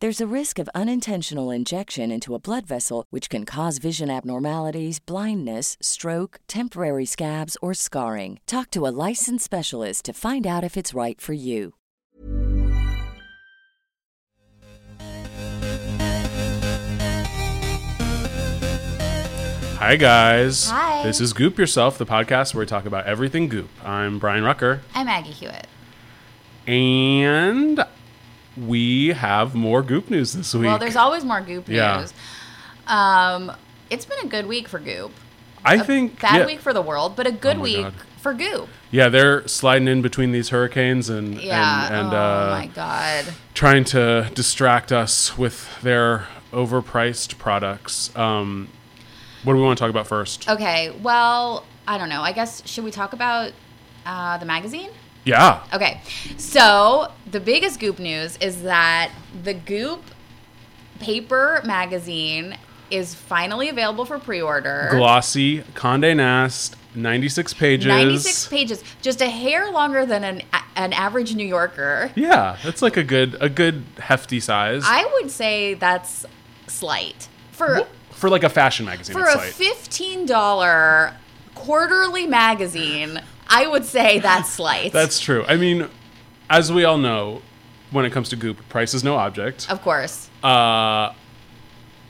There's a risk of unintentional injection into a blood vessel, which can cause vision abnormalities, blindness, stroke, temporary scabs, or scarring. Talk to a licensed specialist to find out if it's right for you. Hi, guys. Hi. This is Goop Yourself, the podcast where we talk about everything Goop. I'm Brian Rucker, I'm Maggie Hewitt. and we have more Goop news this week. Well, there's always more Goop Yeah. news. Um, it's been a good week for Goop. I think Bad yeah, week for the world, but a good Oh week God. for Goop. yeah, they're sliding in between these hurricanes and Yeah. and, and oh uh, my God. trying to distract us with their overpriced products. Um, what do we want to talk about first? Okay. Well, I don't know. I guess should we talk about uh, the magazine? Yeah, Okay. So the biggest Goop news is that the Goop paper magazine is finally available for pre-order. glossy Condé Nast, 96 pages. 96 pages, just a hair longer than an an average New Yorker. Yeah, that's like a good a good hefty size. I would say that's slight for for like a fashion magazine. for it's a like- fifteen dollar quarterly magazine. I would say that's slight. That's true. I mean, as we all know, when it comes to Goop, price is no object. of course. Uh,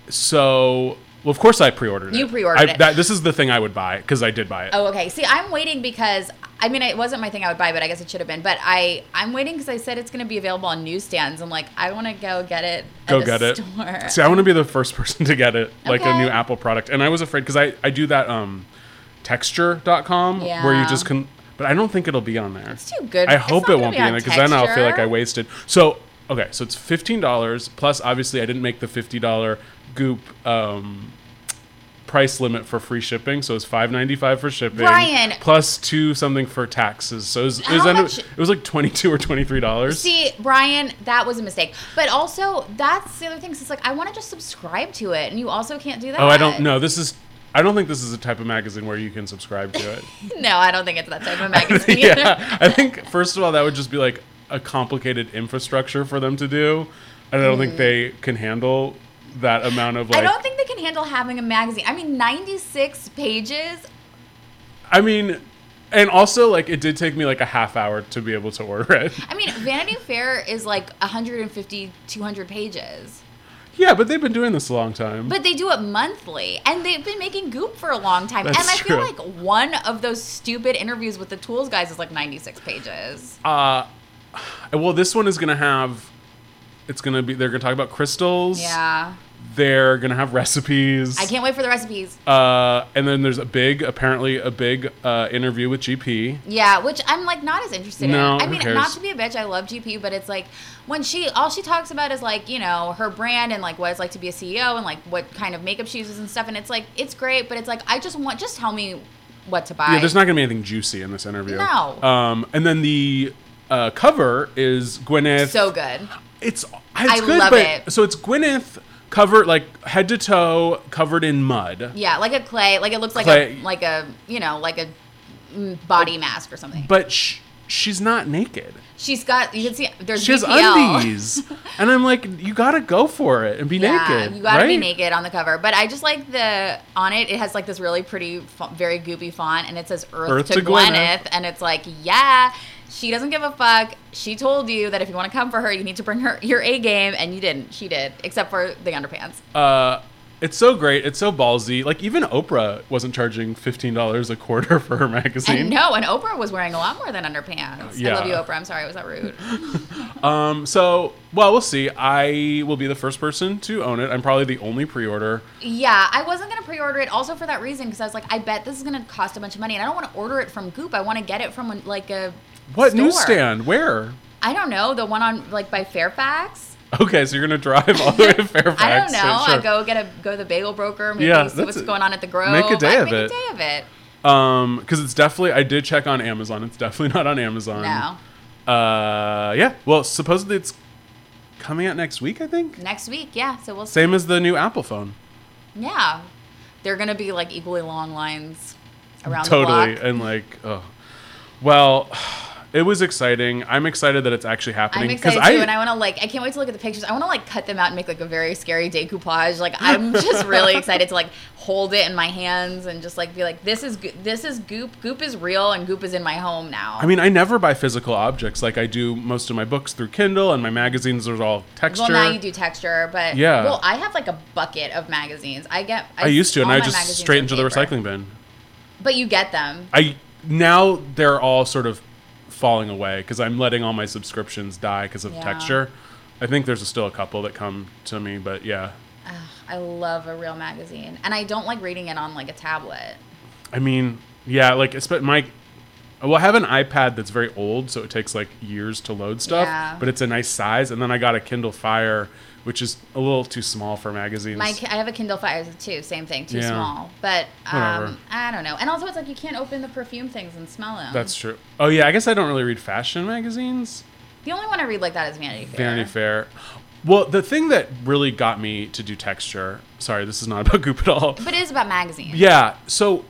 so, well, of course, I pre-ordered it. You pre-ordered I- it. That, this is the thing I would buy because I did buy it. Oh, okay. See, I'm waiting because I mean, it wasn't my thing I would buy, but I guess it should have been. But I, I'm waiting because I said it's going to be available on newsstands. I'm like, I want to go get it. Go get it. Store. See, I want to be the first person to get it, like a new Apple product. And I was afraid because I, I do that um, texture.com where you just can, but I don't think it'll be on there. It's too good. I hope it won't be be in on it because then I'll feel like I wasted. So okay, so it's fifteen dollars plus. Obviously, I didn't make the fifty dollar Goop um, price limit for free shipping, so it's five ninety five for shipping. Brian! plus two something for taxes. So it was, it was, much- it was like twenty two or twenty three dollars. See, Brian, that was a mistake. But also, that's the other thing. 'cause It's like I want to just subscribe to it, and you also can't do that. Oh, I don't know. This is. I don't think this is a type of magazine where you can subscribe to it. No, I don't think it's that type of magazine. yeah, I think first of all that would just be like a complicated infrastructure for them to do, and I don't think they can handle that amount of like. Mm. I don't think they can handle having a magazine. I mean, 96 pages. I mean, and also like it did take me like a half hour to be able to order it. I mean, Vanity Fair is like 150, 200 pages. Yeah, but they've been doing this a long time. But they do it monthly, and they've been making Goop for a long time. That's and I feel like one of those stupid interviews with the Tools guys is like 96 pages. uh, well, this one is gonna have. It's gonna be. They're gonna talk about crystals. Yeah. They're gonna have recipes. I can't wait for the recipes. Uh, and then there's a big, apparently a big uh, interview with GP. Yeah, which I'm like not as interested No, in. I mean, cares? not to be a bitch, I love GP, but it's like when she all she talks about is like you know her brand and like what it's like to be a CEO and like what kind of makeup she uses and stuff. And it's like it's great, but it's like I just want just tell me what to buy. Yeah, there's not gonna be anything juicy in this interview. No. Um, and then the uh, cover is Gwyneth. so good. it's it's I good, love it. so it's Gwyneth covered like head to toe covered in mud. Yeah, like a clay, like it looks like Clay. a like a you know like a body mask or something. But sh- she's not naked. She's got. You can see there's She has BPL. undies, and I'm like, you gotta go for it and be Yeah, naked. you gotta be naked on the cover. But I just like the on it. It has like this really pretty, very goopy font, and it says "Earth, Earth to, to Gwyneth. Gwyneth. and it's like, yeah, she doesn't give a fuck. She told you that if you want to come for her, you need to bring her your A game, and you didn't. She did, except for the underpants. Uh, it's so great. It's so ballsy. Like even Oprah wasn't charging fifteen dollars a quarter for her magazine. And no, and Oprah was wearing a lot more than underpants. I Yeah. love you, Oprah. I'm sorry, was that rude? Um, so well, we'll see. I will be the first person to own it. I'm probably the only pre-order. Yeah, I wasn't gonna pre-order it also for that reason because I was like, I bet this is gonna cost a bunch of money, and I don't want to order it from Goop. I want to get it from like a What store. newsstand? Where? I don't know the one on like by Fairfax. Okay, so you're gonna drive all the way to Fairfax. I don't know. Sure. I go get a go to the bagel broker, maybe Yeah, see what's going on at the Grove. make a day I'd of make it. a day of it. Um, because it's definitely I did check on Amazon. It's definitely not on Amazon. No, Uh, yeah. Well, supposedly it's coming out next week. I think. next week, yeah. So we'll see. Same as the new Apple phone. Yeah, they're gonna be like equally long lines around totally and like oh well it was exciting i'm excited that it's actually happening I'm excited too, and I want to like. I can't wait to look at the pictures. I want to like cut them out and make like a very scary decoupage. Like I'm just really excited to like hold it in my hands and just like be like, this is this is Goop. Goop is real, and Goop is in my home now. i mean i never buy physical objects like i do most of my books through kindle and my magazines are all texture well, now you do texture, but Yeah. Well, I have like a bucket of magazines. I get. i used to and i just straight into the recycling bin But you get them. i now they're all sort of falling away because i'm letting all my subscriptions die because of Yeah. texture i think there's still a couple that come to me but yeah I love a real magazine, and I don't like reading it on like a tablet. I mean, yeah, like my well, I have an iPad that's very old, so it takes like years to load stuff, Yeah. but it's a nice size. And then I got a Kindle Fire, which is a little too small for magazines. My, I have a Kindle Fire too. Same thing, too Yeah. small. But um, I don't know. And also, it's like you can't open the perfume things and smell them. That's true. Oh yeah, I guess I don't really read fashion magazines. the only one I read like that is Vanity Fair. Vanity Fair. Well, the thing that really got me to do texture. Sorry, this is not about Goop at all. But it is about magazines. Yeah, so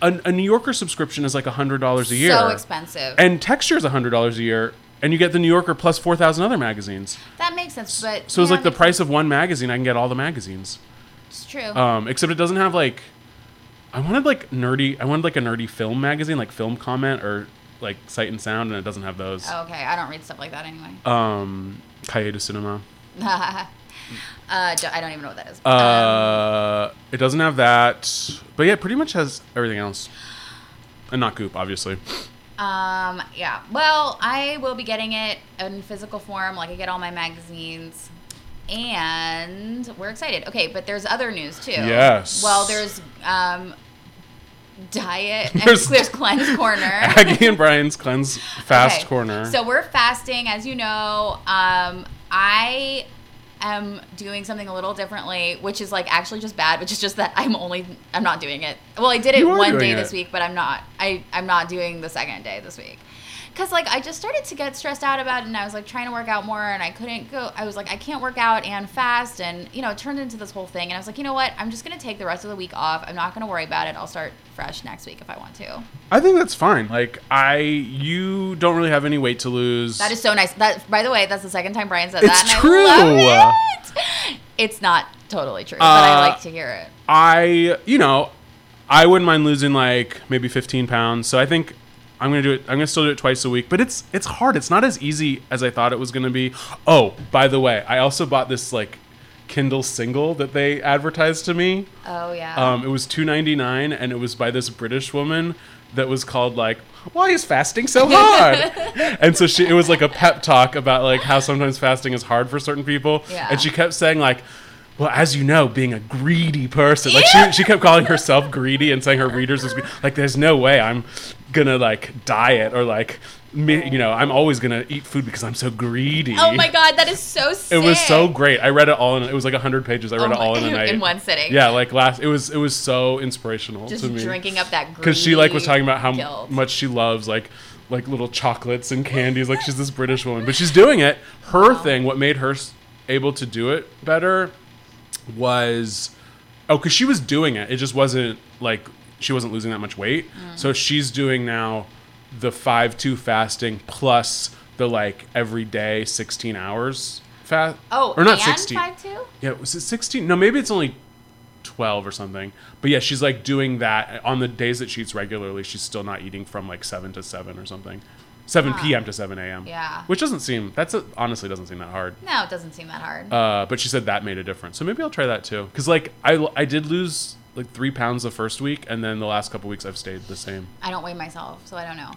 a, a New Yorker subscription is like hundred dollars a year. So expensive. And texture is hundred dollars a year, and you get the New Yorker plus four thousand other magazines. that makes sense. But So it's like the price sense. of one magazine. I can get all the magazines. It's true. Um, except it doesn't have like. I wanted like nerdy. I wanted like a nerdy film magazine, like Film Comment or like Sight and Sound, and it doesn't have those. Oh, okay, I don't read stuff like that anyway. Um, Cahiers de Cinema. uh, I don't even know what that is. Uh, it doesn't have that, but yeah, it pretty much has everything else, and not Goop, obviously. Um, yeah. Well, I will be getting it in physical form, like I get all my magazines. And we're excited. Okay, but there's other news too. Yes. Well, there's um diet and There's- there's, cleanse corner. Aggie and Brian's cleanse fast Okay, corner. So we're fasting, as you know. Um, I am doing something a little differently, which is like actually just bad, which is just that I'm only I'm not doing it. Well, I did it one day it. this week, but I'm not. I I'm not doing the second day this week. Cause like I just started to get stressed out about it, and I was like trying to work out more, and I couldn't go. I was like, I can't work out and fast, and you know, it turned into this whole thing. And I was like, you know what? I'm just gonna take the rest of the week off. I'm not gonna worry about it. I'll start fresh next week if I want to. I think that's fine. Like I, you don't really have any weight to lose. That is so nice. That, by the way, that's the second time Brian said It's that. and true. It. It's not totally true, but I Uh, like to hear it. I, you know, I wouldn't mind losing like maybe 15 pounds. So I think I'm gonna do it. I'm gonna still do it twice a week, but it's it's hard. It's not as easy as I thought it was gonna be. Oh, by the way, I also bought this like Kindle single that they advertised to me. Oh yeah. Um, it was 2.99, and it was by this British woman that was called like, "Why is fasting so hard?" and so she, it was like a pep talk about like how sometimes fasting is hard for certain people, Yeah. and she kept saying like. Well, as you know, being a greedy person, like she, she kept calling herself greedy and saying her readers was like, there's no way I'm gonna like diet or like, me, you know, I'm always gonna eat food because I'm so greedy. oh my god, that is so sick. It was so great. I read it all in. It was like hundred pages. I read Oh it all in a night, in one sitting. Yeah, like last. It was it was so inspirational Just to me drinking up that because she like was talking about how guilt. much she loves like like little chocolates and candies. Like she's this British woman, but she's doing it. Her thing, what made her s- able to do it better, was oh, because she was doing it. It just wasn't like she wasn't losing that much weight. Mm. So she's doing now the five two fasting plus the like every day 16 hours fast. Oh, or not and 16. five two. Yeah, was it 16? No, maybe it's only 12 or something. But yeah, she's like doing that on the days that she eats regularly. She's still not eating from like 7 to 7 or something. 7 p.m. to 7 a.m. Yeah. Which doesn't seem, that's a, honestly doesn't seem that hard. No, it doesn't seem that hard. Uh, but she said that made a difference. So maybe I'll try that too. Because like I, I did lose like three pounds the first week, and then the last couple weeks I've stayed the same. I don't weigh myself, so I don't know.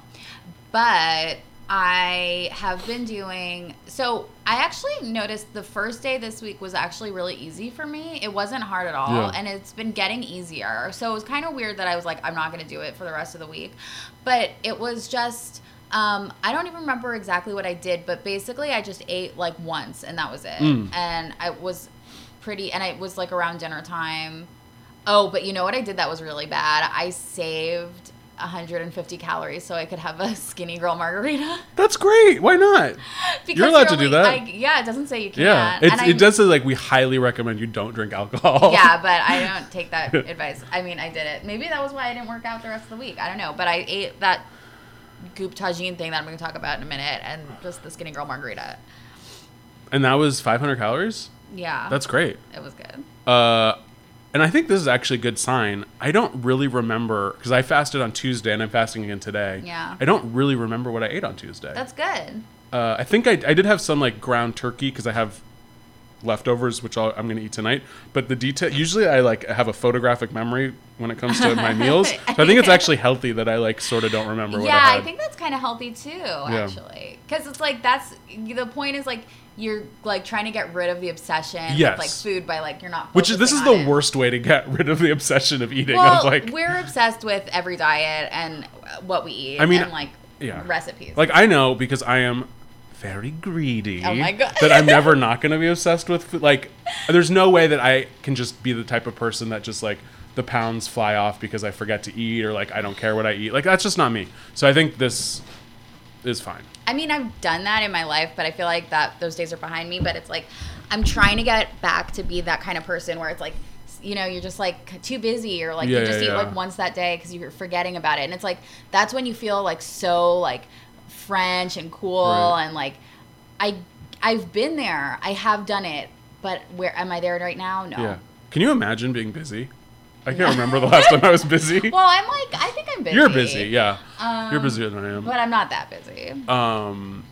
But I have been doing so I actually noticed the first day this week was actually really easy for me. It wasn't hard at all Yeah. and it's been getting easier. So it was kind of weird that I was like I'm not going to do it for the rest of the week. But it was just um, I don't even remember exactly what I did, but basically I just ate like once and that was it. And I was pretty and it was like around dinner time. Oh, but you know what I did that was really bad? I saved 150 calories so I could have a skinny girl margarita. That's great. Why not? because You're allowed to do that. I, yeah, it doesn't say you can't. Yeah, it's, And I- it does say like we highly recommend you don't drink alcohol. Yeah, but I don't take that advice. I mean, I did it. Maybe that was why I didn't work out the rest of the week. I don't know, but I ate that goop tagine thing that I'm going to talk about in a minute, and just the skinny girl margarita. and that was 500 calories. Yeah, That's great. it was good. Uh, and I think this is actually a good sign. I don't really remember because I fasted on Tuesday and I'm fasting again today. Yeah. I don't really remember what I ate on Tuesday. That's good. uh, I think I, I did have some like ground turkey because I have leftovers which I'll, I'm going to eat tonight. But the detail usually I like have a photographic memory when it comes to my meals. So I think it's actually healthy that I like sort of don't remember what yeah, I I, think that's kind of healthy too, actually. Because it's like that's the point is like you're like trying to get rid of the obsession Yes. with like food by like you're not. which is this is the it. worst way to get rid of the obsession of eating. Well, of like we're obsessed with every diet and what we eat. I mean, and like yeah. recipes. Like I know because I am very greedy. Oh my God. that I'm never not going to be obsessed with food. Like, there's no way that I can just be the type of person that just like the pounds fly off because I forget to eat or like I don't care what I eat. Like that's just not me. So I think this is fine. I mean, I've done that in my life, but I feel like that those days are behind me. But it's like I'm trying to get back to be that kind of person where it's like, you know, you're just like too busy or like Yeah, you just yeah, eat yeah. like once that day because you're forgetting about it. And it's like that's when you feel like so like French and cool Right. and like I I've been there. I have done it, but where am I there right now? No. Yeah. Can you imagine being busy? I can't remember the last time I was busy. Well, I'm like I think I'm busy. You're busy, yeah. You're Um, busier than I am. But I'm not that busy. Um,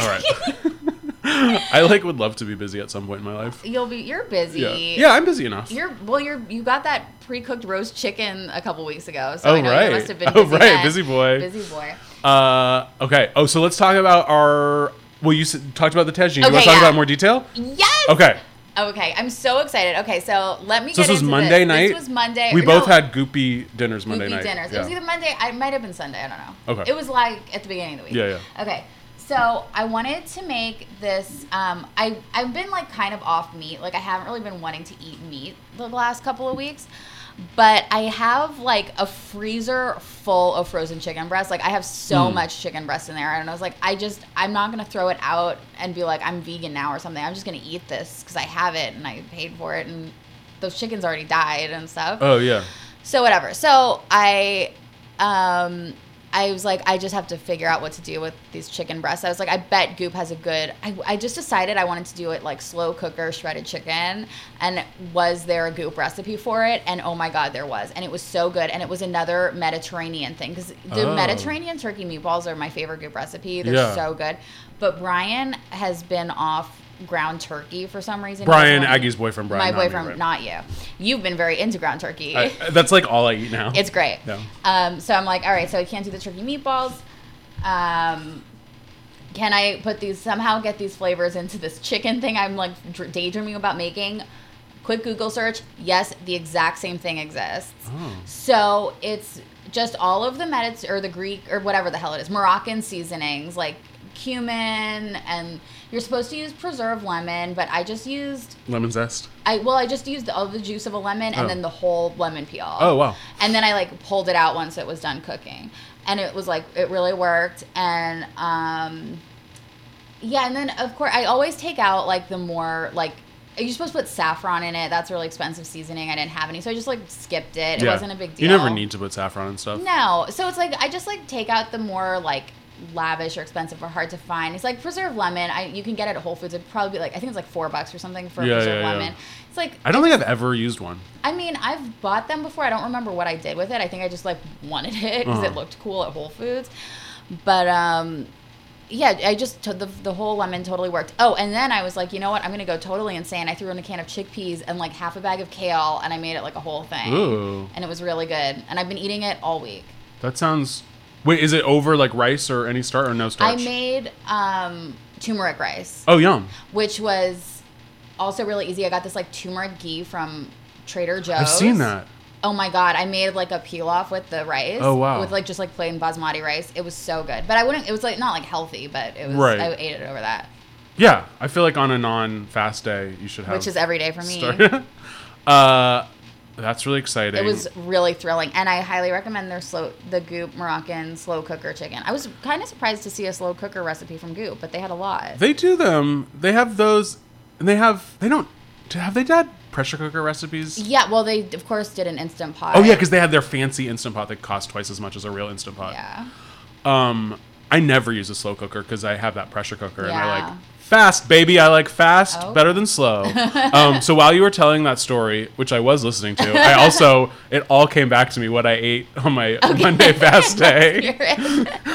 all right. I like would love to be busy at some point in my life. You'll be you're busy. Yeah, yeah, I'm busy enough. You're well. You're you got that pre-cooked roast chicken a couple weeks ago, so Oh, I know right. you must have been. Oh, right, then. busy boy. Busy boy. Uh, okay. Oh, so let's talk about our. Well, you s- talked about the tagine. you want Okay, to talk yeah. about it in more detail? Yes. Okay. Okay, I'm so excited. Okay, so let me. So get this was Monday this. night. This was Monday. We both no, had goopy dinners Monday goopy night. dinners. It was either Monday. I might have been Sunday. I don't know. Okay. It was like at the beginning of the week. Yeah, yeah. Okay. So I wanted to make this. Um, I I've been like kind of off meat. Like I haven't really been wanting to eat meat the last couple of weeks. But I have like a freezer full of frozen chicken breasts. Like I have so Hmm. much chicken breast in there, and I was like, I just I'm not gonna throw it out and be like I'm vegan now or something. I'm just gonna eat this because I have it and I paid for it, and those chickens already died and stuff. Oh yeah. So whatever. So I um I was like, I just have to figure out what to do with these chicken breasts. I was like, I bet Goop has a good. I, I just decided I wanted to do it like slow cooker shredded chicken. And was there a Goop recipe for it? And oh my God, there was. And it was so good. And it was another Mediterranean thing because the Oh. Mediterranean turkey meatballs are my favorite Goop recipe. They're Yeah. so good. But Brian has been off ground turkey for some reason. Brian, Aggie's boyfriend, Brian. My not me, boyfriend, right. not you. You've been very into ground turkey. I, that's like all I eat now. It's great. Yeah. Um, so I'm like, all right, so I can't do the turkey meatballs. Um, can I put these somehow get these flavors into this chicken thing I'm like daydreaming about making? Quick Google search. Yes, the exact same thing exists. Oh. So it's just all of the Medit or the Greek or whatever the hell it is, Moroccan seasonings like cumin and you're supposed to use preserved lemon, but I just used Lemon zest. I well, I just used all the juice of a lemon and Oh. then the whole lemon peel. Oh, wow. And then I like pulled it out once it was done cooking, and it was like it really worked. And um, yeah, and then of course I always take out like the more like you're supposed to put saffron in it. That's a really expensive seasoning. I didn't have any, so I just like skipped it. It wasn't a big deal. You never need to put saffron and stuff. No, so it's like I just like take out the more like lavish or expensive or hard to find. It's like preserved lemon. I you can get it at Whole Foods. It'd probably be like I think it's like four bucks or something for Yeah, preserved yeah, yeah. lemon. It's like I don't think I've ever used one. I mean, I've bought them before. I don't remember what I did with it. I think I just like wanted it because it Uh-huh. looked cool at Whole Foods. But um, yeah, I just t- the the whole lemon totally worked. Oh, and then I was like, you know what? I'm gonna go totally insane. I threw in a can of chickpeas and like half a bag of kale, and I made it like a whole thing. Ooh. And it was really good. And I've been eating it all week. That sounds. Wait, is it over like rice or any start or no starch? I made um, turmeric rice, Oh, yum. which was also really easy. I got this like turmeric ghee from Trader Joe's. I've seen that. Oh my god, I made like a pilaf with the rice. Oh, wow. With like just like plain basmati rice. It was so good. But I wouldn't it was like not like healthy, but it was Right. I ate it over that. Yeah, I feel like on a non-fast day you should have. Which is every day for me. uh, that's really exciting. It was really thrilling, and I highly recommend their slow, the Goop Moroccan slow cooker chicken. I was kind of surprised to see a slow cooker recipe from Goop, but they had a lot. They do them. They have those, and they have. They don't. Have they had pressure cooker recipes? yeah, well, they of course did an instant pot. Oh yeah, because they had their fancy instant pot that cost twice as much as a real instant pot. yeah, Um, I never use a slow cooker because I have that pressure cooker, and I like fast, baby. I like fast Oh. better than slow. um, so while you were telling that story, which I was listening to, I also it all came back to me what I ate on my Monday fast day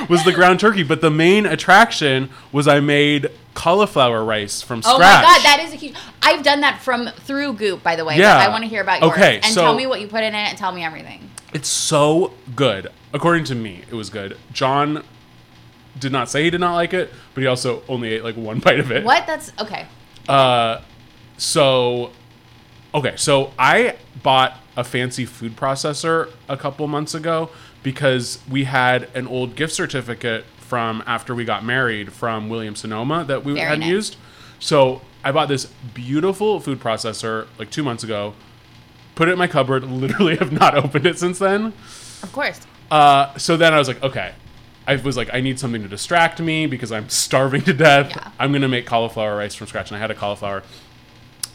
was the ground turkey. But the main attraction was I made cauliflower rice from scratch. Oh my god, that is a huge. I've done that from through Goop, by the way. Yeah. I want to hear about yours. Okay, and so- tell me what you put in it, and tell me everything. It's so good. According to me, it was good. John did not say he did not like it, but he also only ate like one bite of it. What? That's okay. Uh, so, okay, so I bought a fancy food processor a couple months ago because we had an old gift certificate from after we got married from William Sonoma that we Very hadn't nice. used. So I bought this beautiful food processor like two months ago. Put it in my cupboard. Literally have not opened it since then. Of course. Uh, so then I was like, okay. I was like, I need something to distract me because I'm starving to death. Yeah. I'm gonna make cauliflower rice from scratch, and I had a cauliflower.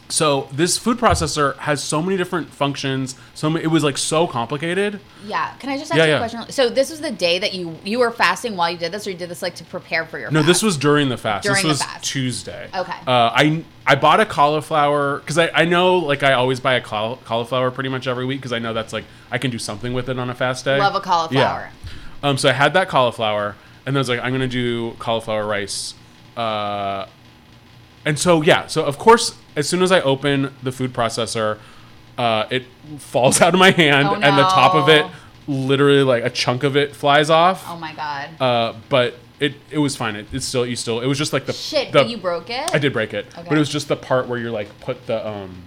So this food processor has so many different functions. So many, it was like so complicated. Yeah. Can I just ask Yeah, you yeah. a question? So this was the day that you you were fasting while you did this, or you did this like to prepare for your No, fast? this was during the fast. During the this was fast. Tuesday. Okay. Uh, I I bought a cauliflower because I, I know like I always buy a cauliflower pretty much every week because I know that's like I can do something with it on a fast day. Love a cauliflower. Yeah. Um, so I had that cauliflower, and then I was like, I'm gonna do cauliflower rice. Uh, and so yeah, so of course, as soon as I open the food processor, uh, it falls out of my hand, Oh, and the top of it, literally like a chunk of it flies off. Oh my god. Uh, but it it was fine. It, it's still you still it was just like the Shit, the- but you broke it. I did break it, but it was just the part where you're like put the um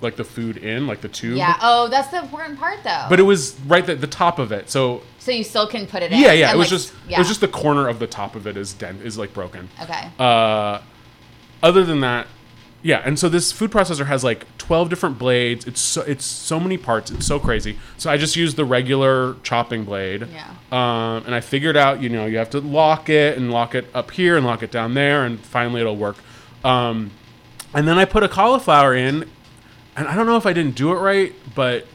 like the food in like the tube. Yeah. Oh, that's the important part though. But it was right at the top of it, so so you still can put it in. yeah, yeah. It was like, just yeah. it was just the corner of the top of it is dent is like broken. okay. Uh, other than that, yeah. And so this food processor has like twelve different blades. It's so it's so many parts. It's so crazy. So I just used the regular chopping blade. Yeah. Um, and I figured out, you know, you have to lock it and lock it up here and lock it down there, and finally it'll work. Um, and then I put a cauliflower in, and I don't know if I didn't do it right, but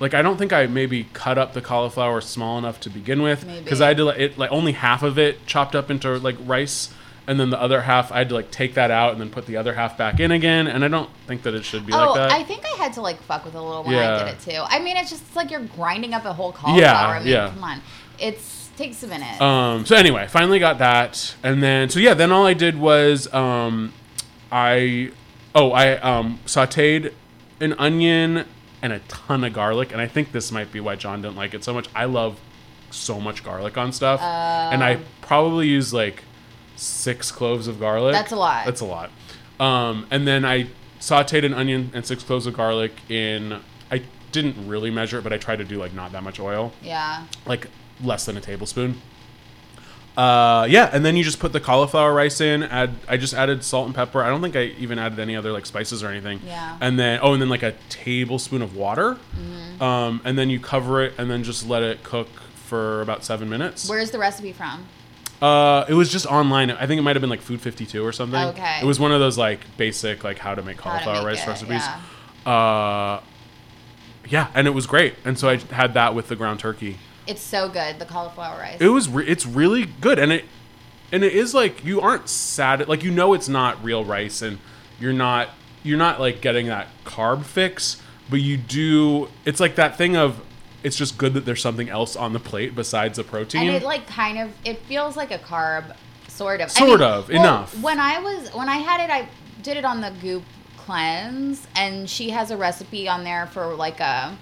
like I don't think I maybe cut up the cauliflower small enough to begin with because I had to like, it like only half of it chopped up into like rice and then the other half I had to like take that out and then put the other half back in again and I don't think that it should be Oh, like that. I think I had to like fuck with it a little when I did it too. I mean, it's just it's like you're grinding up a whole cauliflower. I mean, yeah. come on, it's takes a minute. Um, so anyway, finally got that, and then so yeah, then all I did was um, I oh I um, sautéed an onion and a ton of garlic, and I think this might be why John didn't like it so much. I love so much garlic on stuff, and I probably use like six cloves of garlic. That's a lot. That's a lot. Um, and then I sautéed an onion and six cloves of garlic in. I didn't really measure it, but I tried to do like not that much oil yeah. like less than a tablespoon. Uh, yeah, and then you just put the cauliflower rice in. Add, I just added salt and pepper. I don't think I even added any other like spices or anything. Yeah. And then oh, and then like a tablespoon of water. Mm-hmm. Um, and then you cover it and then just let it cook for about seven minutes. Where's the recipe from? Uh, it was just online. I think it might have been like Food 52 or something. Okay. It was one of those like basic like how to make How to cauliflower make rice it, recipes. yeah. Uh, yeah, and it was great. And so I had that with the ground turkey. It's so good. The cauliflower rice. It was. Re- it's really good, and it and it is like you aren't sad. Like you know, it's not real rice, and you're not you're not like getting that carb fix, but you do. It's like that thing of. It's just good that there's something else on the plate besides the protein. and it like kind of it feels like a carb, sort of. Sort of, enough. When I was when I had it, I did it on the Goop cleanse, and she has a recipe on there for like a.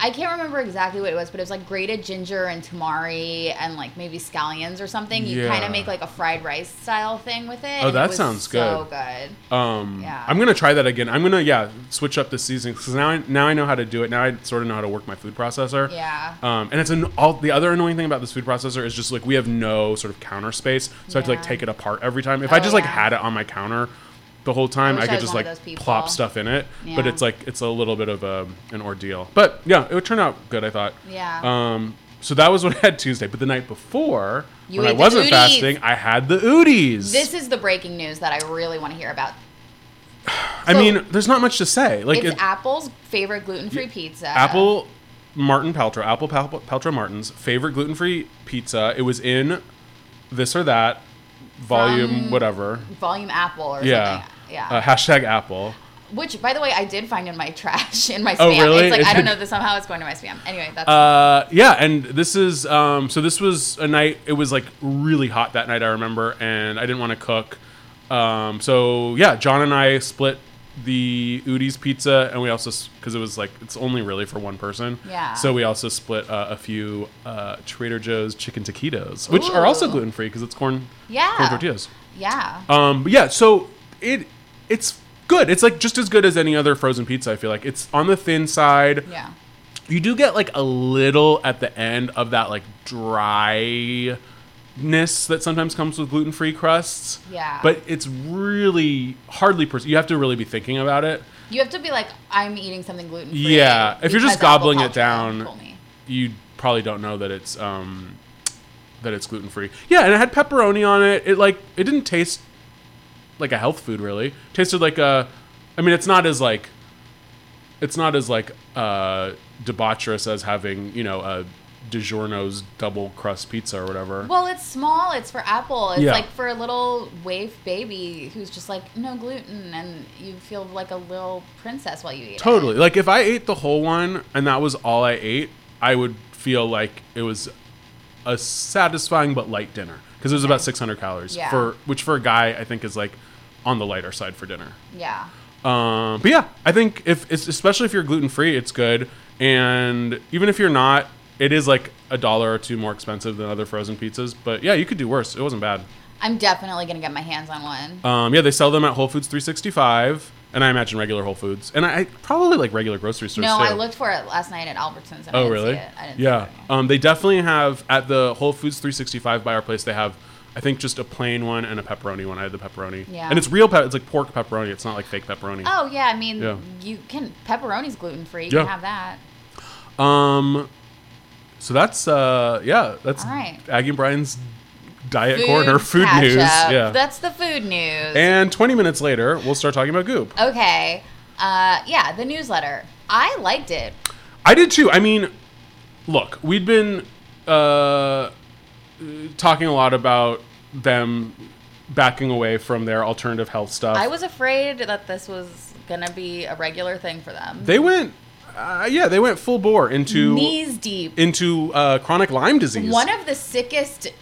I can't remember exactly what it was, but it was like grated ginger and tamari and like maybe scallions or something. You kind of make like a fried rice style thing with it. Oh, that it sounds So good. Um, Yeah. I'm gonna try that again. I'm gonna yeah switch up the seasoning because now I, now I know how to do it. Now I sort of know how to work my food processor. Yeah. Um, and it's an all the other annoying thing about this food processor is just like we have no sort of counter space, so I have to like take it apart every time. If I Oh, just like had it on my counter the whole time, I I could just like plop stuff in it. But it's like it's a little bit of a, an ordeal. But yeah, it would turn out good. I thought. Yeah. Um. So that was what I had Tuesday, but the night before, You when I wasn't fasting, I had the Udi's. This is the breaking news that I really want to hear about. I So- mean, there's not much to say. Like it's it, Apple's favorite gluten-free pizza. Apple Martin Paltrow, Apple Pal- Paltrow Martin's favorite gluten-free pizza. It was in this or that volume, whatever. volume Apple or Yeah. something. Yeah. Uh, hashtag Apple. Which, by the way, I did find in my trash in my spam. Oh, really? It's like I don't know that somehow it's going to my spam. Anyway, that's Uh, yeah, and this is um, so this was a night. It was like really hot that night. I remember, and I didn't want to cook. Um, so yeah, John and I split the Udi's pizza, and we also because it was like it's only really for one person. Yeah. So we also split uh, a few uh, Trader Joe's chicken taquitos, which are also gluten free because it's corn yeah, corn tortillas. yeah. Um, but yeah, so it it's good. It's like just as good as any other frozen pizza. I feel like it's on the thin side. yeah. You do get like a little at the end of that like dryness that sometimes comes with gluten free crusts. Yeah. But it's really hardly. Pers- you have to really be thinking about it. You have to be like, I'm eating something gluten free. Yeah, if you're just gobbling it down, you probably don't know that it's um that it's gluten free. Yeah, and it had pepperoni on it. It like it didn't taste like a health food really. It tasted like a I mean it's not as like it's not as like uh debaucherous as having, you know, a DiGiorno's double crust pizza or whatever. Well, it's small. It's for Apple. It's Yeah. like for a little waif baby who's just like no gluten, and you feel like a little princess while you eat it. Totally. Like if I ate the whole one and that was all I ate, I would feel like it was a satisfying but light dinner because it was about 600 calories Yeah. for which for a guy I think is like on the lighter side for dinner. Yeah. Um, but yeah, I think if it's especially if you're gluten free, it's good. And even if you're not, it is like a dollar or two more expensive than other frozen pizzas. But yeah, you could do worse. It wasn't bad. I'm definitely gonna get my hands on one. Um, yeah, they sell them at Whole Foods 365, and I imagine regular Whole Foods, and I, I probably like regular grocery stores no, too. I looked for it last night at Albertsons. And I Oh, didn't really? See it. I didn't Yeah. See it. Um, they definitely have at the Whole Foods 365 by our place. They have, I think, just a plain one and a pepperoni one. I had the pepperoni. Yeah. And it's real. Pe- it's like pork pepperoni. It's not like fake pepperoni. Oh yeah, I mean, Yeah. you can pepperoni's gluten free. You Yeah. can have that. Um. So that's uh yeah that's All right. Aggie and Brian's diet corner food catch news. up. Yeah. That's the food news. and 20 minutes later, we'll start talking about Goop. okay. Uh, yeah, the newsletter. I liked it. I did too. I mean, look, we'd been uh, talking a lot about them backing away from their alternative health stuff. I was afraid that this was gonna be a regular thing for them. they went, uh, yeah, they went full bore into Knees deep. into uh, chronic Lyme disease. One of the sickest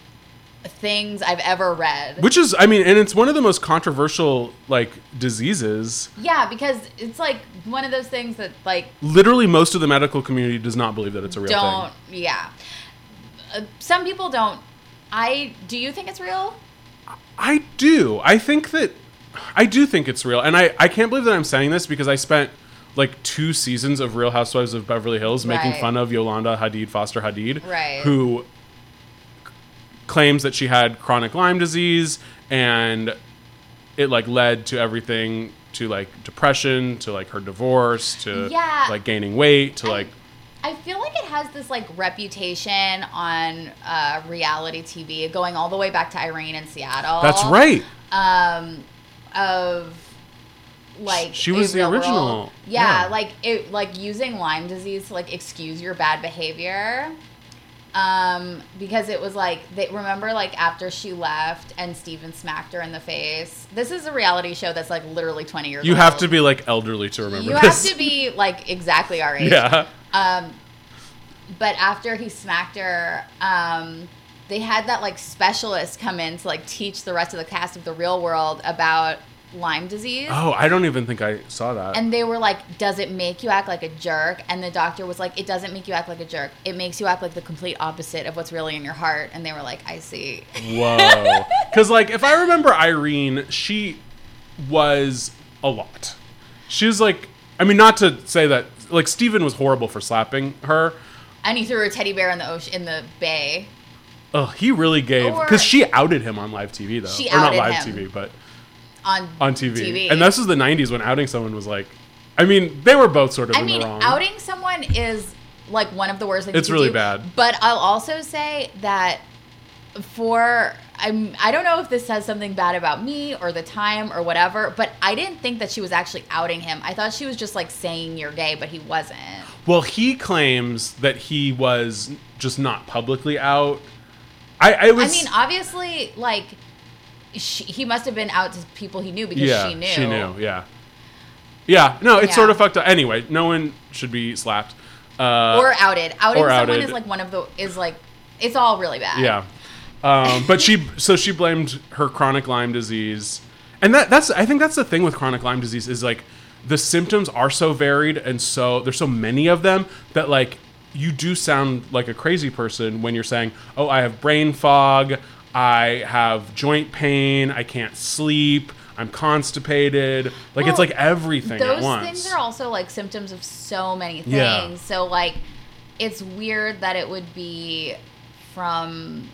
things I've ever read. which is, I mean, and it's one of the most controversial like diseases. yeah, because it's like one of those things that like Literally, most of the medical community does not believe that it's a real don't. thing. Yeah. Uh, some people don't. I do. You think it's real? I do. I think that I do think it's real, and I I can't believe that I'm saying this because I spent like two seasons of Real Housewives of Beverly Hills making Right. fun of Yolanda Hadid, Foster Hadid, Right. who claims that she had chronic Lyme disease and it like led to everything to like depression to like her divorce to Yeah. like gaining weight to I- like I feel like it has this like reputation on uh, reality TV, going all the way back to Irene in Seattle. that's right Um, of like She was the world- original. Yeah, Yeah. like it, like using Lyme disease to like excuse your bad behavior. Um, because it was like they remember like after she left and Steven smacked her in the face. This is a reality show that's like literally twenty years. You old. have to be like elderly to remember You have to be like exactly our age. yeah. Um, but after he smacked her, um, they had that like specialist come in to like teach the rest of the cast of the real world about Lyme disease. Oh, I don't even think I saw that. And they were like, "Does it make you act like a jerk?" And the doctor was like, "It doesn't make you act like a jerk. It makes you act like the complete opposite of what's really in your heart." And they were like, "I see." Whoa. Because, like, if I remember Irene, she was a lot. She was like, I mean, not to say that, like, Steven was horrible for slapping her. And he threw a teddy bear in the ocean in the bay. Oh, he really gave. Because she outed him on live TV, though. She or not live him. TV, but On on TV. And this is the 90s when outing someone was like, I mean, they were both sort of I mean, outing someone is like one of the worst things. It's really do. bad. But I'll also say that for I'm I don't know if this says something bad about me or the time or whatever, but I didn't think that she was actually outing him. I thought she was just like saying you're gay, but he wasn't. Well, he claims that he was just not publicly out. I, I was. I mean, obviously, like she, he must have been out to people he knew because yeah, she knew. She knew. Yeah. Yeah. No, it's Yeah. sort of fucked up. Anyway, no one should be slapped. Uh, Or outed. Outing or someone outed. is like one of the is like it's all really bad. yeah. Um, but she, so she blamed her chronic Lyme disease, and that that's I think that's the thing with chronic Lyme disease is like the symptoms are so varied and so there's so many of them that like you do sound like a crazy person when you're saying, "Oh, I have brain fog, I have joint pain, I can't sleep, I'm constipated." Like it's like everything at those things are also like symptoms of so many things. Yeah. So like it's weird that it would be from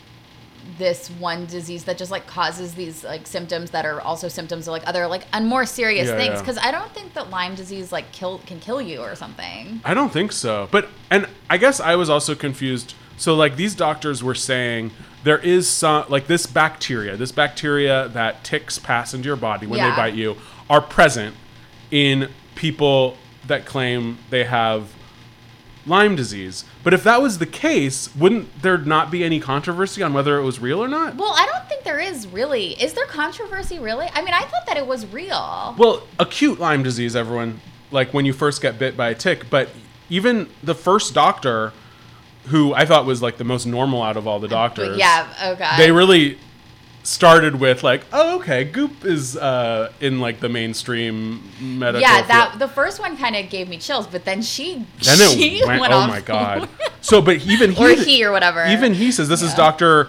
this one disease that just like causes these like symptoms that are also symptoms of like other like and more serious Yeah, things yeah. because I don't think that Lyme disease like kill can kill you or something. I don't think so. But and I guess I was also confused. So like these doctors were saying there is some like this bacteria, this bacteria that ticks pass into your body when Yeah. they bite you are present in people that claim they have Lyme disease. But if that was the case, wouldn't there not be any controversy on whether it was real or not? Well, I don't think there is really. Is there controversy really? I mean, I thought that it was real. Well, acute Lyme disease, everyone, like when you first get bit by a tick, but even the first doctor, who I thought was like the most normal out of all the doctors, yeah, oh god. they really started with like, oh, okay, goop is uh, in like the mainstream medical. yeah, field. that the first one kind of gave me chills, but then she Then she it went, went oh my god. So, but even he, or he or whatever. even he says this is Doctor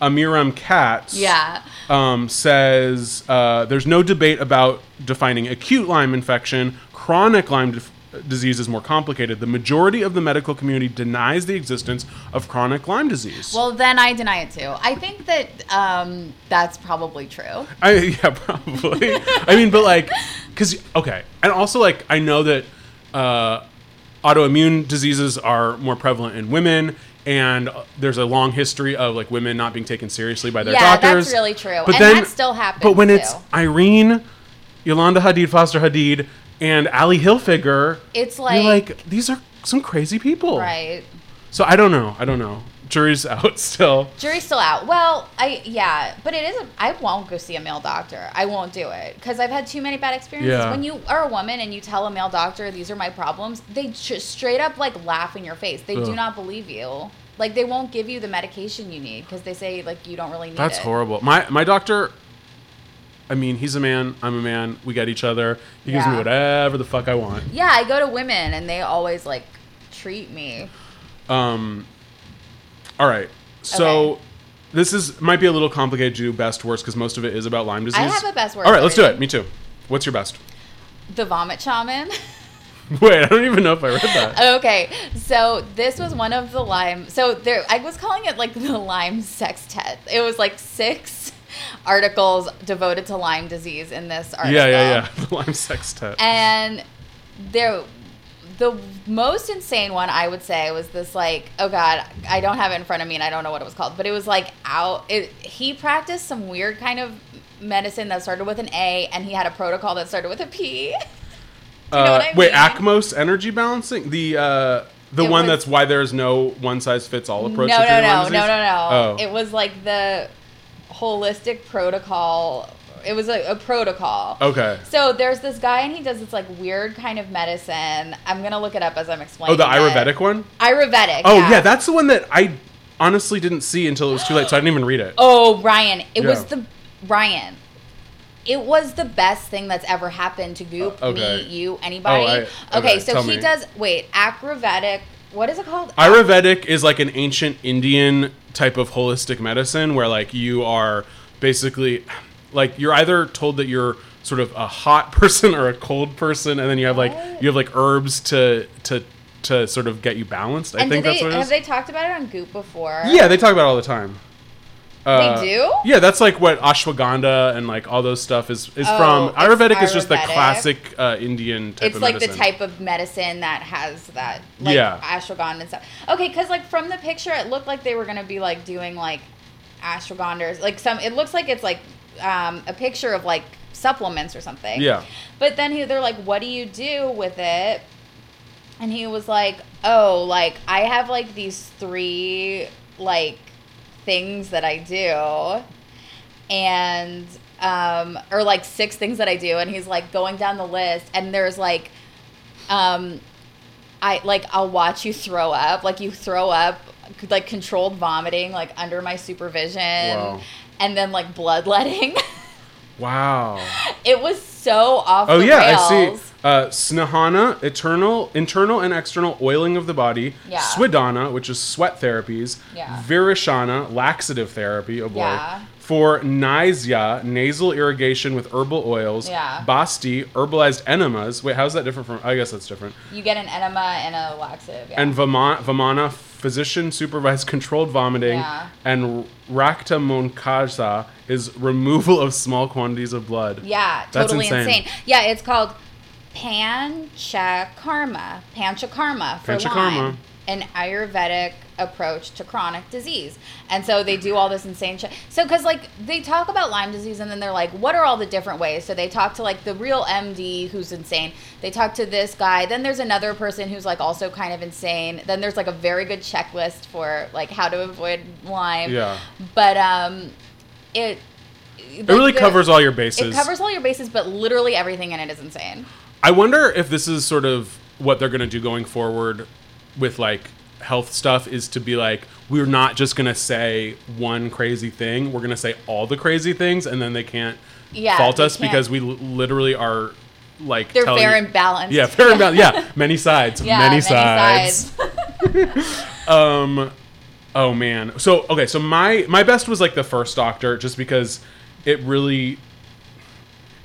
Amiram Katz. Yeah. um, says uh, there's no debate about defining acute Lyme infection. Chronic Lyme disease is more complicated. The majority of the medical community denies the existence of chronic Lyme disease. Well, then I deny it too. I think that um, that's probably true. I yeah probably. I mean, but like, because okay, and also like I know that uh, autoimmune diseases are more prevalent in women. And uh, there's a long history of like women not being taken seriously by their doctors. Yeah, that's really true. But And that still happens, But when it's. Irene, Yolanda Hadid, Foster Hadid, and Ali Hilfiger, It's like, like these are some crazy people. right. So I don't know. I don't know. Jury's out still. Jury's still out. Well, I yeah, but it is. I won't go see a male doctor. I won't do it because I've had too many bad experiences. Yeah. When you are a woman and you tell a male doctor these are my problems, they just straight up like laugh in your face. They do not believe you. Like they won't give you the medication you need because they say like you don't really need it. That's it. horrible. My my doctor. I mean, he's a man. I'm a man. We get each other. He gives me whatever the fuck I want. Yeah, I go to women and they always like treat me. Um. All right. So. Okay. This is might be a little complicated to do best worst because most of it is about Lyme disease. I have a best worst All right, let's do it. Me too. What's your best? The vomit shaman. Wait, I don't even know if I read that. Okay, so this was one of the Lyme. So there, I was calling it like the Lyme sextet. It was like six articles devoted to Lyme disease in this article. yeah, yeah, yeah. The Lyme sextet. And there, the most insane one I would say was this like, oh god, I don't have it in front of me and I don't know what it was called, but it was like out. It, he practiced some weird kind of medicine that started with an A, and he had a protocol that started with a P. you know Uh, what I mean? wait, mean? Acmos energy balancing? The uh, The It one was- that's why there's no one size fits all approach. no, Lyme no, no, no, no. Oh. It was like the holistic protocol. It was a, a protocol. Okay. So there's this guy and he does this like weird kind of medicine. I'm gonna look it up as I'm explaining. Oh, the it. Ayurvedic one. Ayurvedic. Oh yeah. that's the one that I honestly didn't see until it was too late, so I didn't even read it. Oh, Ryan, it was the Ryan. It was the best thing that's ever happened to Goop, Uh, okay. me, you, anybody. Oh, I- okay, okay, so he me. does. Wait, Ayurvedic. What is it called? Ayurvedic is like an ancient Indian type of holistic medicine where like you are basically like you're either told that you're sort of a hot person or a cold person and then you have like you have like herbs to to to sort of get you balanced. I and think that's they what it have they talked about it on Goop before? yeah, they talk about it all the time. Uh, do? Yeah, that's like what ashwagandha and like all those stuff is is Oh, from. it's Ayurvedic is just the classic uh, Indian type It's like medicine. the type of medicine that has that, like Yeah. ashwagandha and stuff. Okay, because like from the picture, it looked like they were gonna be like doing like ashwagandhas, like some. It looks like it's like um, a picture of like supplements or something. Yeah. But then he, they're like, "What do you do with it?" And he was like, "Oh, like I have like these three like things that I do." and um or like six things that I do and he's like going down the list and there's like um I like I'll watch you throw up like you throw up like controlled vomiting like under my supervision Wow. and then like bloodletting wow. it was so off Oh yeah, rails. I see. Uh, Snehana, eternal, internal and external oiling of the body. Yeah. Swedana, which is sweat therapies. Yeah. Virechana, laxative therapy. Oh boy. Yeah. For Nasya, nasal irrigation with herbal oils. Yeah. Basti, herbalized enemas. Wait, how's that different from? I guess that's different. you get an enema and a laxative yeah. And Vama, Vamana, physician supervised controlled vomiting. Yeah. And Rakta is removal of small quantities of blood. Yeah, That's totally insane. insane. Yeah, it's called Panchakarma. Panchakarma for Panchakarma. Lyme, an Ayurvedic approach to chronic disease. And so they do all this insane shit. So, because like they talk about Lyme disease and then they're like, what are all the different ways? So they talk to like the real MD who's insane. They talk to this guy. Then there's another person who's like also kind of insane. Then there's like a very good checklist for like how to avoid Lyme. Yeah. But, um, it. It really covers all your bases. It covers all your bases, but literally everything in it is insane. I wonder if this is sort of what they're going to do going forward with like health stuff is to be like we're not just going to say one crazy thing. We're going to say all the crazy things and then they can't Yeah, fault us can't- because we l- literally are like They're fair you- and balanced. Yeah, fair and balanced. Yeah, many sides. Yeah, many, many sides. sides. Um oh man. So okay, so my my best was like the first doctor just because it really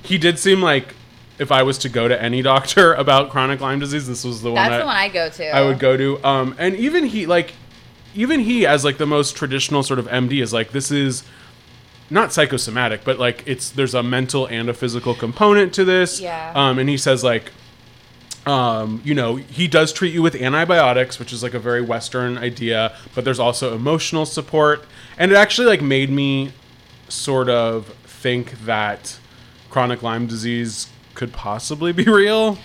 he did seem like if I was to go to any doctor about chronic Lyme disease, this was the one That's that the one I go to. I would go to. Um and even he like even he as like the most traditional sort of MD is like this is not psychosomatic, but like it's there's a mental and a physical component to this. Yeah. Um and he says like um, you know, he does treat you with antibiotics, which is like a very Western idea, but there's also emotional support. And it actually like made me sort of think that chronic Lyme disease could possibly be real.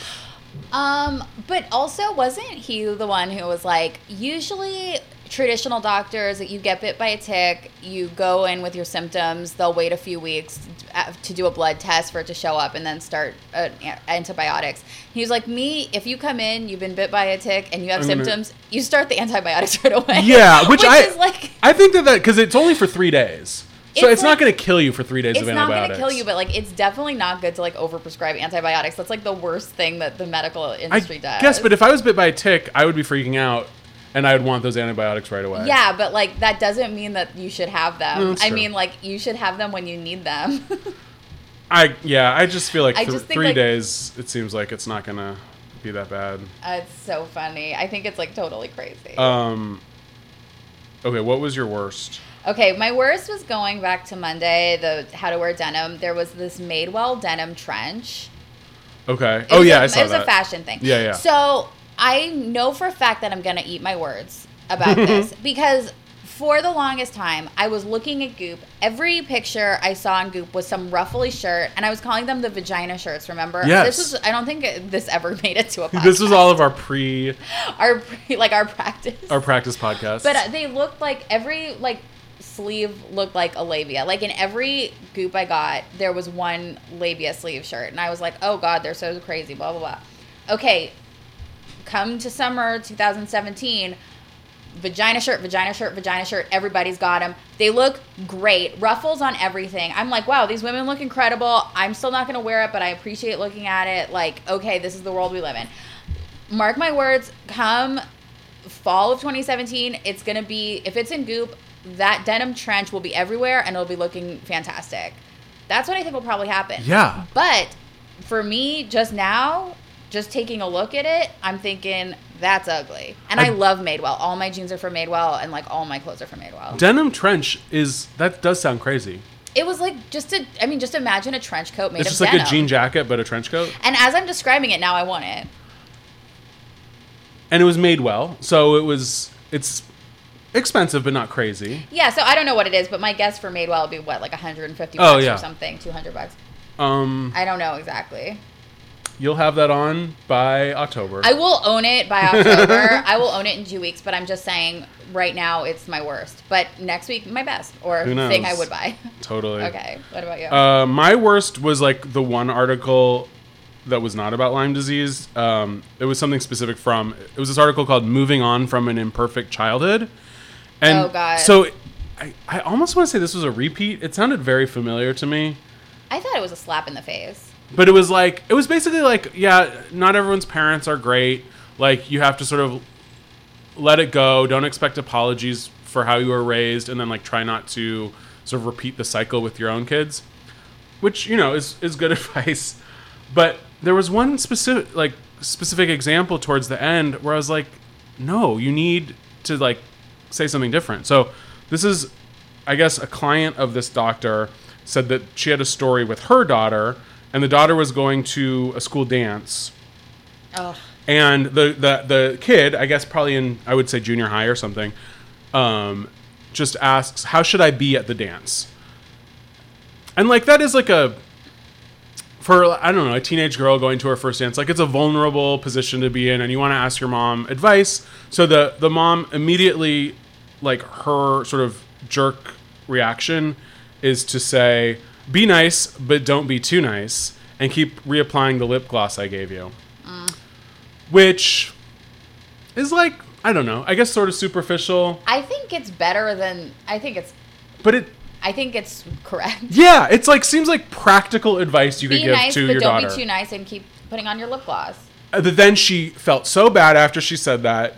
Um, but also wasn't he the one who was like, usually traditional doctors, you get bit by a tick, you go in with your symptoms, they'll wait a few weeks uh, to do a blood test for it to show up and then start uh, antibiotics. He was like, me, if you come in, you've been bit by a tick and you have I'm gonna- symptoms, you start the antibiotics right away. Yeah, which, I is like I think that that because it's only for three days, so It's it's, not going to kill you for three days it's of not going to kill you, but like it's definitely not good to like overprescribe antibiotics. That's like the worst thing that the medical I industry does. Yes, but if I was bit by a tick, I would be freaking out, and I would want those antibiotics right away. yeah, but like that doesn't mean that you should have them. No, I mean, like you should have them when you need them. I yeah, I just feel like I th- just three like- days. It seems like it's not gonna be that bad. Uh, it's so funny. I think it's like totally crazy. Um. Okay, what was your worst? Okay, my worst was going back to Monday. The how to wear denim. There was this Madewell denim trench. Okay. It oh yeah, a- I saw It was that. a fashion thing. Yeah, yeah. So I know for a fact that I'm gonna eat my words about this because for the longest time, I was looking at Goop. Every picture I saw on Goop was some ruffly shirt, and I was calling them the vagina shirts. Remember? Yes. This was. I don't think this ever made it to a podcast. This was all of our pre our like our practice. our practice podcast. But uh, they looked like every like sleeve looked like a labia. Like in every goop I got, there was one labia sleeve shirt, and I was like, oh god, they're so crazy. Blah blah blah. Okay, come to summer 2017. Vagina shirt, vagina shirt, vagina shirt. Everybody's got them. They look great. Ruffles on everything. I'm like, wow, these women look incredible. I'm still not going to wear it, but I appreciate looking at it. Like, okay, this is the world we live in. Mark my words, come fall of 2017, it's going to be, if it's in goop, that denim trench will be everywhere and it'll be looking fantastic. That's what I think will probably happen. Yeah. But for me, just now, just taking a look at it, I'm thinking that's ugly. And I, I- love Madewell. All my jeans are from Madewell, and like all my clothes are from Madewell. Denim trench is that does sound crazy. it was like just a, I mean, just imagine a trench coat made It's just like denim. a jean jacket but a trench coat. And as I'm describing it now, I want it. And it was made well. So it was it's expensive but not crazy. Yeah, so I don't know what it is, but my guess for Madewell would be what, like 150 Oh, bucks yeah. or something, 200 bucks. Um I don't know exactly. you'll have that on by October. I will own it by October. I will own it in two weeks, but I'm just saying right now it's my worst. But next week, my best or Who thing I would buy. totally. okay, what about you? Uh, my worst was like the one article that was not about Lyme disease. Um, it was something specific from. It was this article called "Moving On from an Imperfect Childhood," and Oh, God. so I, I almost want to say this was a repeat. It sounded very familiar to me, I thought it was a slap in the face. but it was like it was basically like, yeah, not everyone's parents are great. Like you have to sort of let it go. Don't expect apologies for how you were raised, and then like try not to sort of repeat the cycle with your own kids, which you know is is good advice. But there was one specific like specific example towards the end where I was like, no, you need to like say something different. So this is, I guess, a client of this doctor said that she had a story with her daughter, and the daughter was going to a school dance Oh, and the, the the kid, I guess probably in I would say junior high or something, um, just asks, "How should I be at the dance?" And like that is like a for I don't know a teenage girl going to her first dance, like it's a vulnerable position to be in, and you want to ask your mom advice. So the the mom immediately, like her sort of jerk reaction, is to say, "Be nice, but don't be too nice," and keep reapplying the lip gloss I gave you mm. which is like I don't know. I guess sort of superficial, I think it's better than I think it's but it I think it's correct. yeah, it's like seems like practical advice you could Be give nice, to but your don't daughter. be too nice and keep putting on your lip gloss. Uh, But then she felt so bad after she said that.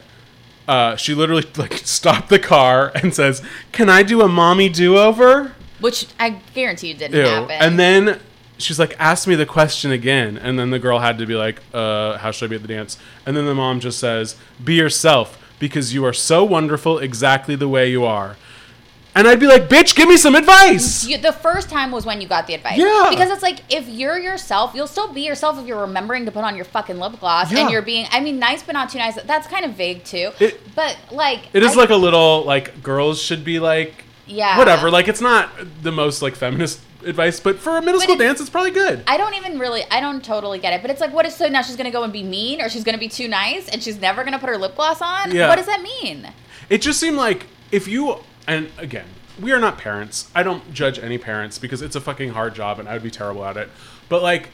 Uh, she literally like stopped the car and says, "Can I do a mommy do-over?" Which I guarantee you didn't Ew. happen. And then she's like, "Ask me the question again." And then the girl had to be like, "Uh, how should I be at the dance?" And then the mom just says, "Be yourself because you are so wonderful exactly the way you are." And I'd be like, "Bitch, give me some advice." You, the first time was when you got the advice. Yeah. Because it's like if you're yourself, you'll still be yourself if you're remembering to put on your fucking lip gloss Yeah. and you're being. I mean, nice but not too nice. That's kind of vague too. It- but like, It is I- like a little like girls should be like yeah, whatever. Like it's not the most like feminist advice, but for a middle But school dance, it's probably good. I don't even really. I don't totally get it. But it's like, what is so now? She's gonna go and be mean, or she's gonna be too nice, and she's never gonna put her lip gloss on. Yeah. What does that mean? It just seemed like if you and again, we are not parents. I don't judge any parents because it's a fucking hard job and I would be terrible at it. But like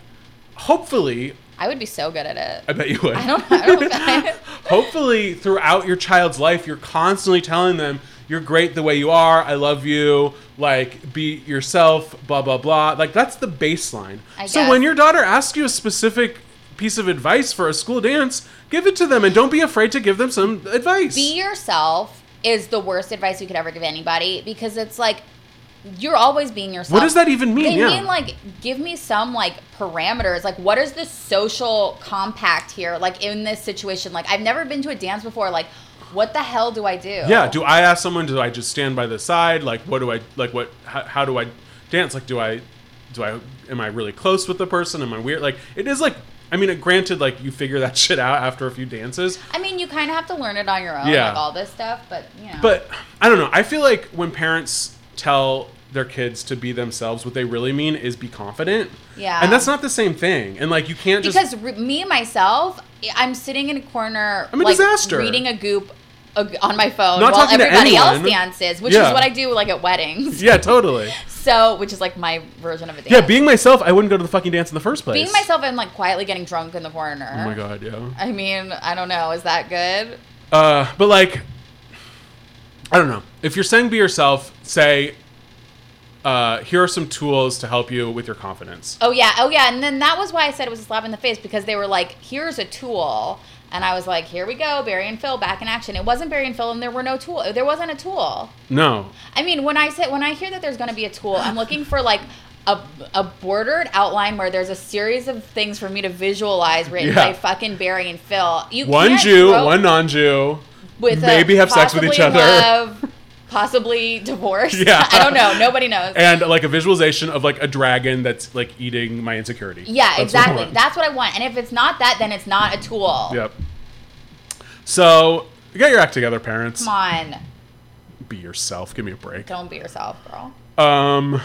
hopefully, I would be so good at it. I bet you would. I don't. I don't. hopefully throughout your child's life you're constantly telling them you're great the way you are. I love you. Like be yourself, blah blah blah. Like that's the baseline. I so guess. when your daughter asks you a specific piece of advice for a school dance, give it to them and don't be afraid to give them some advice. be yourself is the worst advice you could ever give anybody because it's like you're always being yourself. What does that even mean? They Yeah. mean like give me some like parameters. Like what is the social compact here? Like in this situation, like I've never been to a dance before. Like what the hell do I do? Yeah. Do I ask someone? Do I just stand by the side? Like, what do I like? What? How, how do I dance? Like, do I, do I? Am I really close with the person? Am I weird? Like, it is like I mean, it granted, like you figure that shit out after a few dances, I mean, you kind of have to learn it on your own, Yeah. like all this stuff. But you know, but I don't know. I feel like when parents tell their kids to be themselves, what they really mean is be confident. Yeah. and that's not the same thing. And like you can't just because re- me myself, I'm sitting in a corner, I'm a like disaster. reading a goop on my phone Not while everybody else dances, which Yeah. is what I do like at weddings. yeah, totally. So, which is like my version of a dance. Yeah, being myself, I wouldn't go to the fucking dance in the first place. being myself and like quietly getting drunk in the corner. Oh my god, yeah. I mean, I don't know. Is that good? Uh, but like, I don't know. If you're saying be yourself, say, uh, here are some tools to help you with your confidence. Oh yeah, oh yeah, and then that was why I said it was a slap in the face because they were like, "Here's a tool," and I was like, "Here we go, Barry and Phil back in action." It wasn't Barry and Phil, and there were no tool. There wasn't a tool. No. I mean, when I say when I hear that there's going to be a tool, I'm looking for like a, a bordered outline where there's a series of things for me to visualize written Yeah. by fucking Barry and Phil. You One Jew, one non-Jew. with maybe have sex with each other. love, possibly divorce. Yeah. I don't know. Nobody knows. And like a visualization of like a dragon that's like eating my insecurity. yeah, That's exactly. want. That's what I want. And if it's not that, then it's not a tool. Yep. So get your act together, parents. Come on, Be yourself. Give me a break. don't be yourself, girl. Um,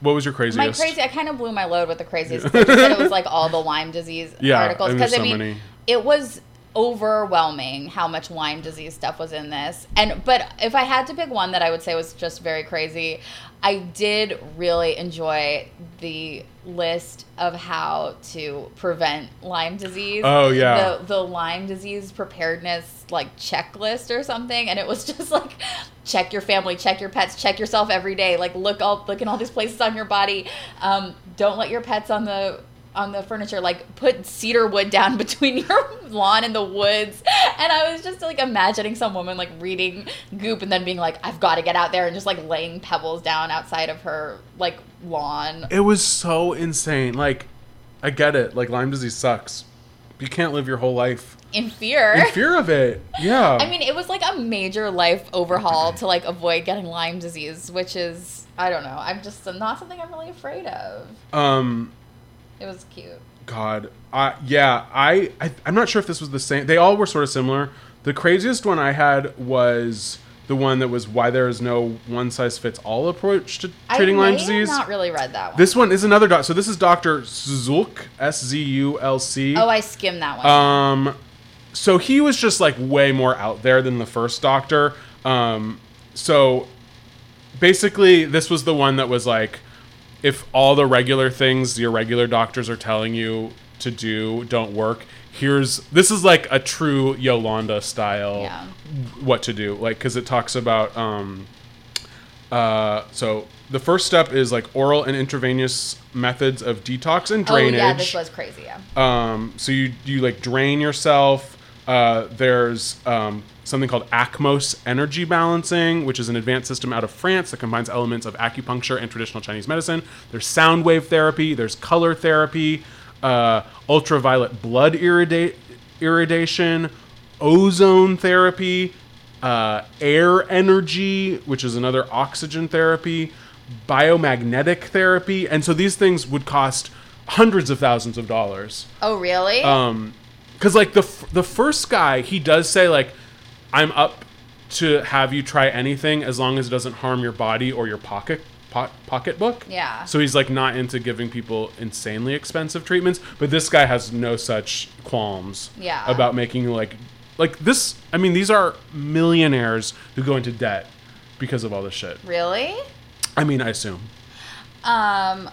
what was your craziest? My crazy, I kind of blew my load with the craziest. Said it was like all the Lyme disease Yeah, articles because there's I so mean, it was overwhelming how much Lyme disease stuff was in this. And but if I had to pick one that I would say was just very crazy, I did really enjoy the list of how to prevent Lyme disease. Oh, yeah. the the Lyme disease preparedness like checklist or something, and it was just like check your family, check your pets, check yourself every day. Like look all look in all these places on your body. Um, don't let your pets on the on the furniture. Like put cedar wood down between your lawn and the woods. And I was just like imagining some woman like reading Goop and then being like, I've got to get out there and just like laying pebbles down outside of her like lawn. It was so insane. Like, I get it. Like Lyme disease sucks. You can't live your whole life In fear. in fear of it. Yeah. I mean, it was like a major life overhaul to like avoid getting Lyme disease, which is I don't know. I'm just not something I'm really afraid of. um, It was cute. God, I yeah, I, I I'm not sure if this was the same. They all were sort of similar. The craziest one I had was the one that was why there is no one size fits all approach to treating I Lyme disease. Have not really read that one. This one is another doc. So this is Doctor Szulc, S Z U L C. oh, I skimmed that one. Um, so he was just like way more out there than the first Doctor. Um, so basically, this was the one that was like, if all the regular things your regular doctors are telling you to do don't work, here's this is like a true Yolanda style Yeah. what to do. Like, because it talks about um, uh, so the first step is like oral and intravenous methods of detox and drainage. oh yeah, this was crazy. Yeah. Um, so you you like drain yourself. Uh, there's um, something called ACMOS energy balancing, which is an advanced system out of France that combines elements of acupuncture and traditional Chinese medicine. There's sound wave therapy. There's color therapy, uh, ultraviolet blood irrita- irradiation, ozone therapy, uh, air energy, which is another oxygen therapy, biomagnetic therapy, and so these things would cost hundreds of thousands of dollars. Oh really? Um, because like the f- the first guy, he does say like, I'm up to have you try anything as long as it doesn't harm your body or your pocket po- pocketbook. Yeah. So he's like not into giving people insanely expensive treatments, but this guy has no such qualms. Yeah. About making like like this. I mean, these are millionaires who go into debt because of all this shit. really? I mean, I assume. Um.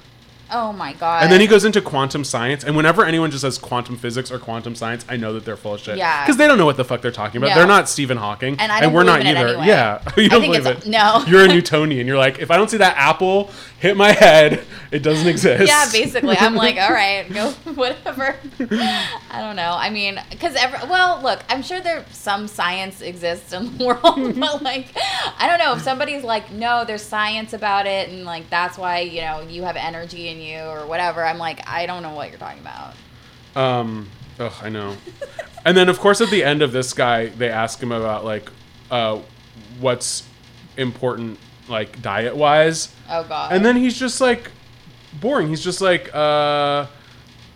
Oh my god. And then he goes into quantum science, and whenever anyone just says quantum physics or quantum science, I know that they're full of shit. Yeah. Because they don't know what the fuck they're talking about. No. They're not Stephen Hawking. And I don't we're not it either. anyway. Yeah. you don't think believe it's- it. no. You're a Newtonian. You're like, if I don't see that apple hit my head, it doesn't exist. Yeah, basically, I'm like, all right, go, whatever. I don't know. I mean, because every well, look, I'm sure there some science exists in the world, but like, I don't know if somebody's like, no, there's science about it, and like that's why you know you have energy in you or whatever. I'm like, I don't know what you're talking about. Um, ugh, I know. and then, of course, at the end of this guy, they ask him about like, uh, what's important, like diet wise. Oh god. And then he's just like boring. He's just like, uh,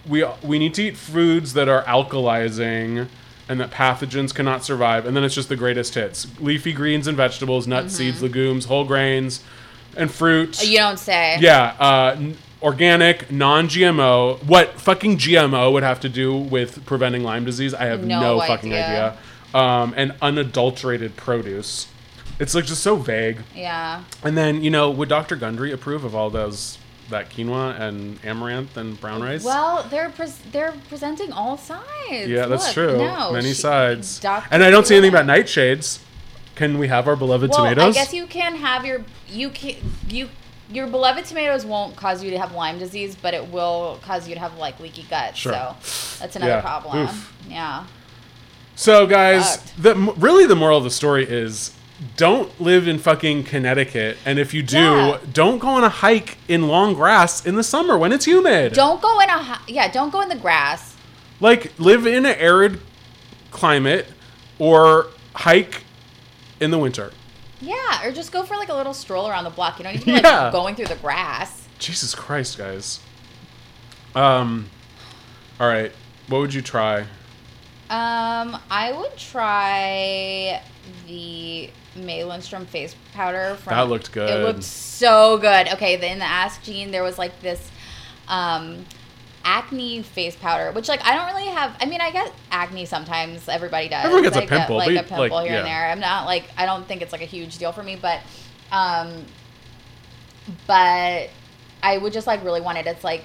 we we need to eat foods that are alkalizing and that pathogens cannot survive. And then it's just the greatest hits: leafy greens and vegetables, nuts, seeds, legumes, whole grains, and fruit. You don't say. Yeah, uh, organic, non-GMO. What fucking GMO would have to do with preventing Lyme disease? I have no, No fucking idea. idea. Um, and unadulterated produce. It's like just so vague. Yeah. And then you know, would Dr. Gundry approve of all those that quinoa and amaranth and brown rice? Well, they're pres they're presenting all sides. yeah, that's Look, true. No, Many she- sides. Dr. And I don't see anything about nightshades. Can we have our beloved Well, tomatoes? I guess you can have your you can you your beloved tomatoes won't cause you to have Lyme disease, but it will cause you to have like leaky gut. Sure. So that's another Yeah. problem. Oof. Yeah. So, guys, Fucked. the really the moral of the story is don't live in fucking Connecticut, and if you do, Yeah. don't go on a hike in long grass in the summer when it's humid. Don't go in a yeah. Don't go in the grass. like live in an arid climate or hike in the winter. Yeah, or just go for like a little stroll around the block. You don't need to be like Yeah. going through the grass. Jesus Christ, guys. Um, all right, what would you try? Um, I would try the May Lindstrom face powder. From, That looked good. It looked so good. Okay, in the Ask Jean, there was like this um, acne face powder, which like I don't really have. I mean, I get acne sometimes. Everybody does. Everyone gets a I get, like but, a pimple like, here and there. I'm not like I don't think it's like a huge deal for me, but um, but I would just like really want it. It's like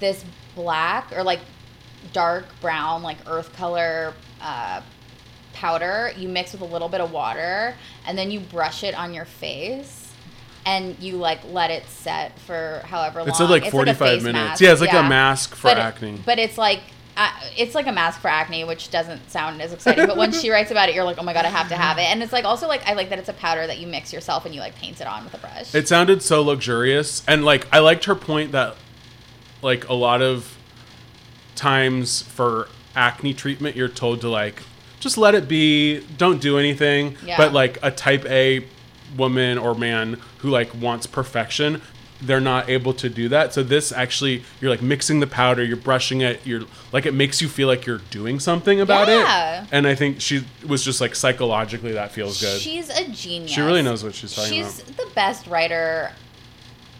this black or like dark brown, like earth color uh, powder. You mix with a little bit of water, and then you brush it on your face, and you like let it set for however long. It said like a 45 face minutes. mask, Yeah, it's like a mask for But- acne. But it's like. Uh, it's like a mask for acne, which doesn't sound as exciting. But when she writes about it, you're like, oh my god, I have to have it. And it's like also like I like that it's a powder that you mix yourself and you like paint it on with a brush. It sounded so luxurious, and like I liked her point that like a lot of times for acne treatment, you're told to like just let it be, don't do anything. Yeah. But like a type A woman or man who like wants perfection, they're not able to do that. So this actually, you're like mixing the powder, you're brushing it, you're like it makes you feel like you're doing something about Yeah. it. And I think she was just like psychologically that feels good. She's a genius. She really knows what she's talking She's about. She's the best writer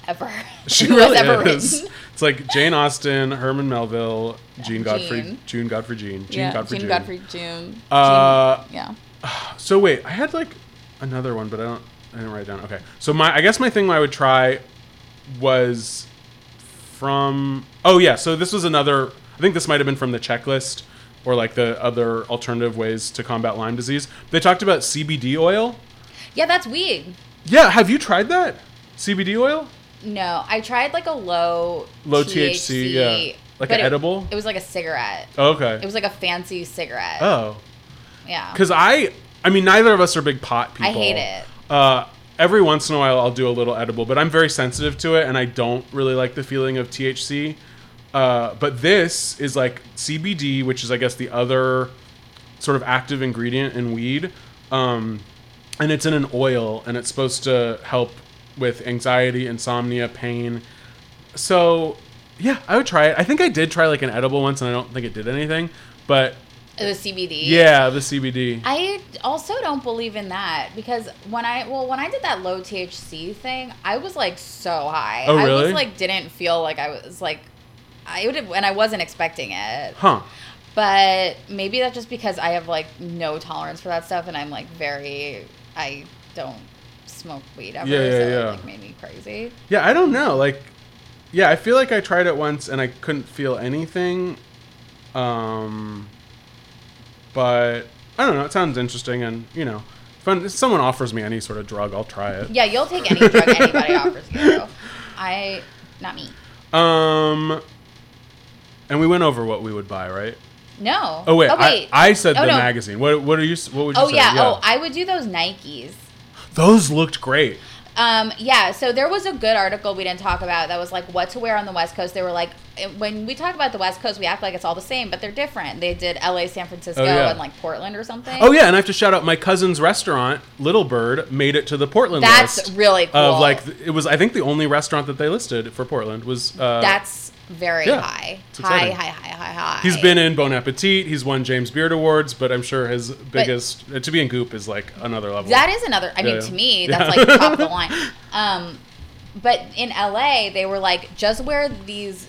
ever. She really ever is. written. It's like Jane Austen, Herman Melville, Jean Godfrey, Jean. June Godfrey, Jean, Jean yeah, Godfrey, Jean. Godfrey June. Uh, yeah. So wait, I had like another one, but I don't. I didn't write it down. Okay, so my I guess my thing I would try was from. Oh yeah, so this was another. I think this might have been from the checklist or like the other alternative ways to combat Lyme disease. They talked about CBD oil. Yeah, that's weed. Yeah, have you tried that? CBD oil? No, I tried like a low Low THC, yeah. Like an it- edible? It was like a cigarette. Oh, okay. It was like a fancy cigarette. oh. yeah. Because I, I mean, neither of us are big pot people. I hate it. Uh, every once in a while, I'll do a little edible, but I'm very sensitive to it, and I don't really like the feeling of THC. Uh, but this is like CBD, which is, I guess, the other sort of active ingredient in weed, um, and it's in an oil, and it's supposed to help with anxiety, insomnia, pain. So, yeah, I would try it. I think I did try like an edible once, and I don't think it did anything, but Was CBD. yeah, the CBD. I also don't believe in that because when I well when I did that low THC thing, I was like so high. Oh, I really? was like didn't feel like I was like I would have and I wasn't expecting it. Huh. But maybe that's just because I have like no tolerance for that stuff and I'm like very I don't smoke weed ever. Yeah, yeah, so yeah. it like made me crazy. Yeah, I don't know. Like, yeah, I feel like I tried it once and I couldn't feel anything. Um, but I don't know. It sounds interesting, and you know, fun. If someone offers me any sort of drug, I'll try it. Yeah, you'll take any drug anybody offers you. I not me. Um, and we went over what we would buy, right? No. Oh wait, Oh wait. I, I said Oh, the no. magazine. What what are you? What would you Oh say? yeah. Oh, I would do those Nikes. those looked great. Um, yeah, so there was a good article we didn't talk about that was like what to wear on the West Coast. They were like, eh, when we talk about the West Coast, we act like it's all the same, but they're different. They did LA, San Francisco, Oh, yeah. and like Portland or something. Oh yeah, and I have to shout out my cousin's restaurant, Little Bird, made it to the Portland That's list. That's really cool. Of like, it was I think the only restaurant that they listed for Portland was. Uh, That's very Yeah, high. High, high, high, high, high. He's been in Bon Appetit. He's won James Beard Awards, but I'm sure his biggest uh, to be in Goop is like another level. That is another. I mean, Yeah. to me, Yeah. that's like top of the line. Um, but in LA, they were like, just wear these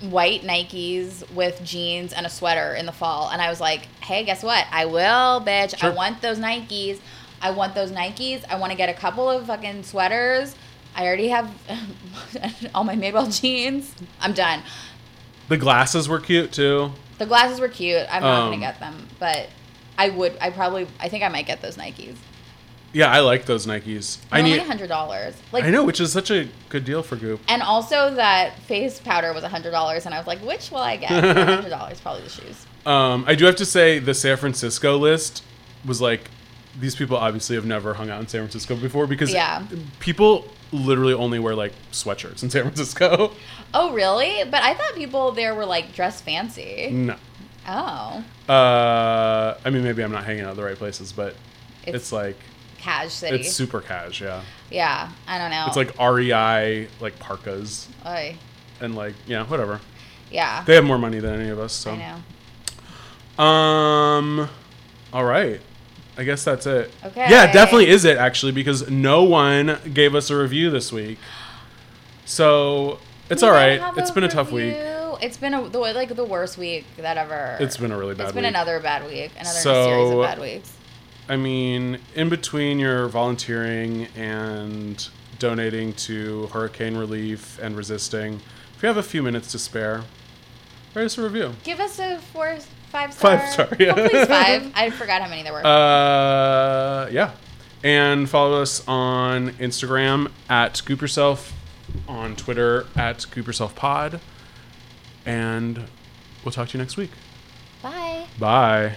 white Nikes with jeans and a sweater in the fall, and I was like, hey, guess what? I will, bitch. Sure. I want those Nikes. I want those Nikes. I want to get a couple of fucking sweaters. I already have all my Madewell jeans. I'm done. the glasses were cute too. The glasses were cute. I'm not Um, gonna get them, but I would. I probably. I think I might get those Nikes. Yeah, I like those Nikes. They're I need. hundred dollars. Like I know, which is such a good deal for Goop. And also that face powder was hundred dollars, and I was like, which will I get? hundred dollars, probably the shoes. Um, I do have to say the San Francisco list was like these people obviously have never hung out in San Francisco before because Yeah. people literally only wear like sweatshirts in San Francisco. Oh, really? But I thought people there were like dressed fancy. No. Oh, Uh, I mean, maybe I'm not hanging out the right places, but it's, It's like cash city. it's super cash. Yeah, yeah, I don't know. it's like REI like parkas Oy. and like yeah, whatever. yeah, They have more money than any of us. So I know. Um. All right. I guess that's it. Okay. Yeah, it definitely is it actually because no one gave us a review this week. So it's We all right. It's been a tough week. It's been a, the like the worst week that ever. It's been a really bad week. It's been week. another bad week. Another So- series of bad weeks. I mean, in between your volunteering and donating to hurricane relief and resisting, if you have a few minutes to spare, write us a review. Give us a four, five star. Five star, yeah. Oh, please five. I forgot how many there were. Uh, yeah. And follow us on Instagram at Goop Yourself, on Twitter at Goop Yourself Pod. And we'll talk to you next week. Bye. Bye.